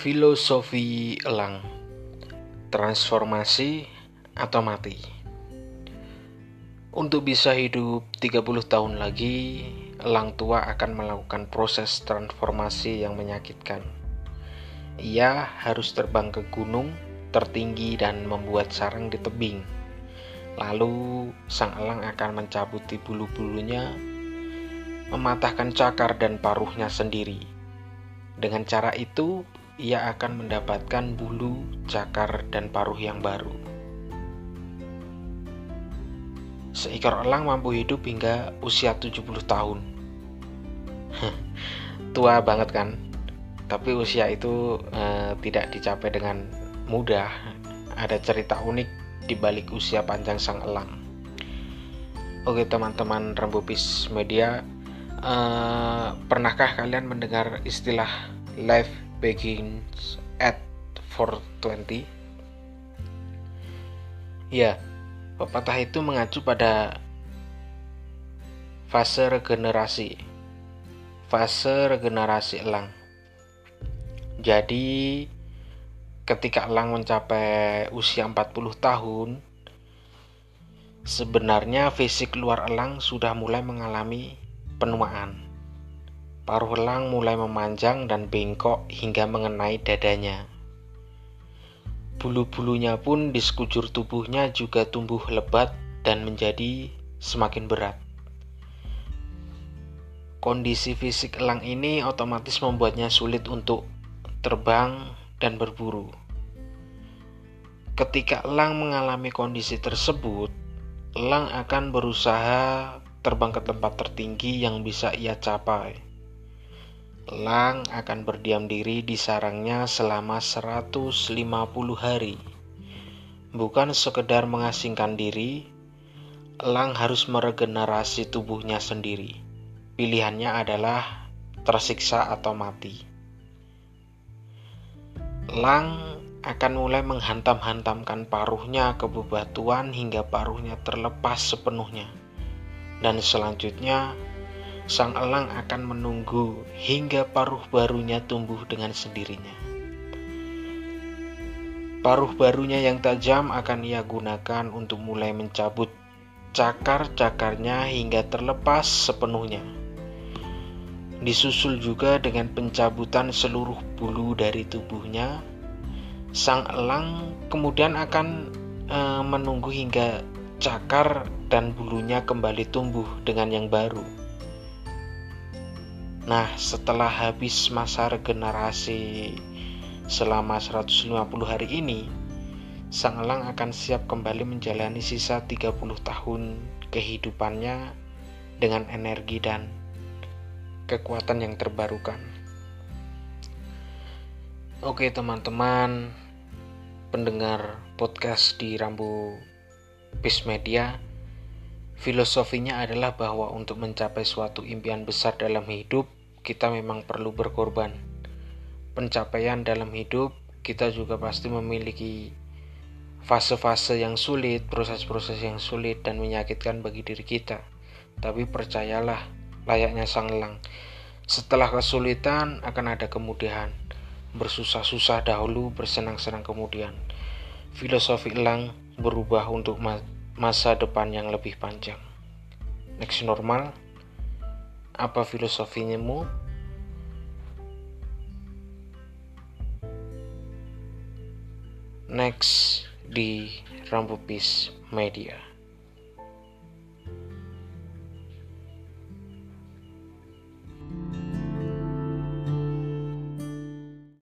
Filosofi elang. Transformasi atau mati. Untuk bisa hidup 30 tahun lagi Elang tua akan melakukan proses transformasi yang menyakitkan. Ia harus terbang ke gunung tertinggi dan membuat sarang di tebing. Lalu sang elang akan mencabuti bulu-bulunya Mematahkan cakar dan paruhnya sendiri. Dengan cara itu, ia akan mendapatkan bulu, cakar, dan paruh yang baru. Seekor elang mampu hidup hingga usia 70 tahun. Tua banget kan? Tapi usia itu eh, tidak dicapai dengan mudah. Ada cerita unik di balik usia panjang sang elang. Oke teman-teman Rembupis Media, Uh, pernahkah kalian mendengar istilah life begins at 420? Ya, pepatah itu mengacu pada fase regenerasi. Fase regenerasi elang. Jadi, ketika elang mencapai usia 40 tahun, sebenarnya fisik luar elang sudah mulai mengalami penuaan. Paruh elang mulai memanjang dan bengkok hingga mengenai dadanya. Bulu-bulunya pun di sekujur tubuhnya juga tumbuh lebat dan menjadi semakin berat. Kondisi fisik elang ini otomatis membuatnya sulit untuk terbang dan berburu. Ketika elang mengalami kondisi tersebut, elang akan berusaha terbang ke tempat tertinggi yang bisa ia capai. Elang akan berdiam diri di sarangnya selama 150 hari. Bukan sekedar mengasingkan diri, elang harus meregenerasi tubuhnya sendiri. Pilihannya adalah tersiksa atau mati. Elang akan mulai menghantam-hantamkan paruhnya ke bebatuan hingga paruhnya terlepas sepenuhnya dan selanjutnya sang elang akan menunggu hingga paruh barunya tumbuh dengan sendirinya. Paruh barunya yang tajam akan ia gunakan untuk mulai mencabut cakar-cakarnya hingga terlepas sepenuhnya. Disusul juga dengan pencabutan seluruh bulu dari tubuhnya. Sang elang kemudian akan e, menunggu hingga cakar dan bulunya kembali tumbuh dengan yang baru. Nah, setelah habis masa regenerasi selama 150 hari ini, sang elang akan siap kembali menjalani sisa 30 tahun kehidupannya dengan energi dan kekuatan yang terbarukan. Oke, teman-teman, pendengar podcast di Rambu Peace Media, filosofinya adalah bahwa untuk mencapai suatu impian besar dalam hidup, kita memang perlu berkorban. Pencapaian dalam hidup, kita juga pasti memiliki fase-fase yang sulit, proses-proses yang sulit dan menyakitkan bagi diri kita. Tapi percayalah, layaknya sang elang, setelah kesulitan akan ada kemudahan. Bersusah-susah dahulu, bersenang-senang kemudian. Filosofi elang berubah untuk masa depan yang lebih panjang. Next normal, apa filosofinya mu? Next di Rambupis Media.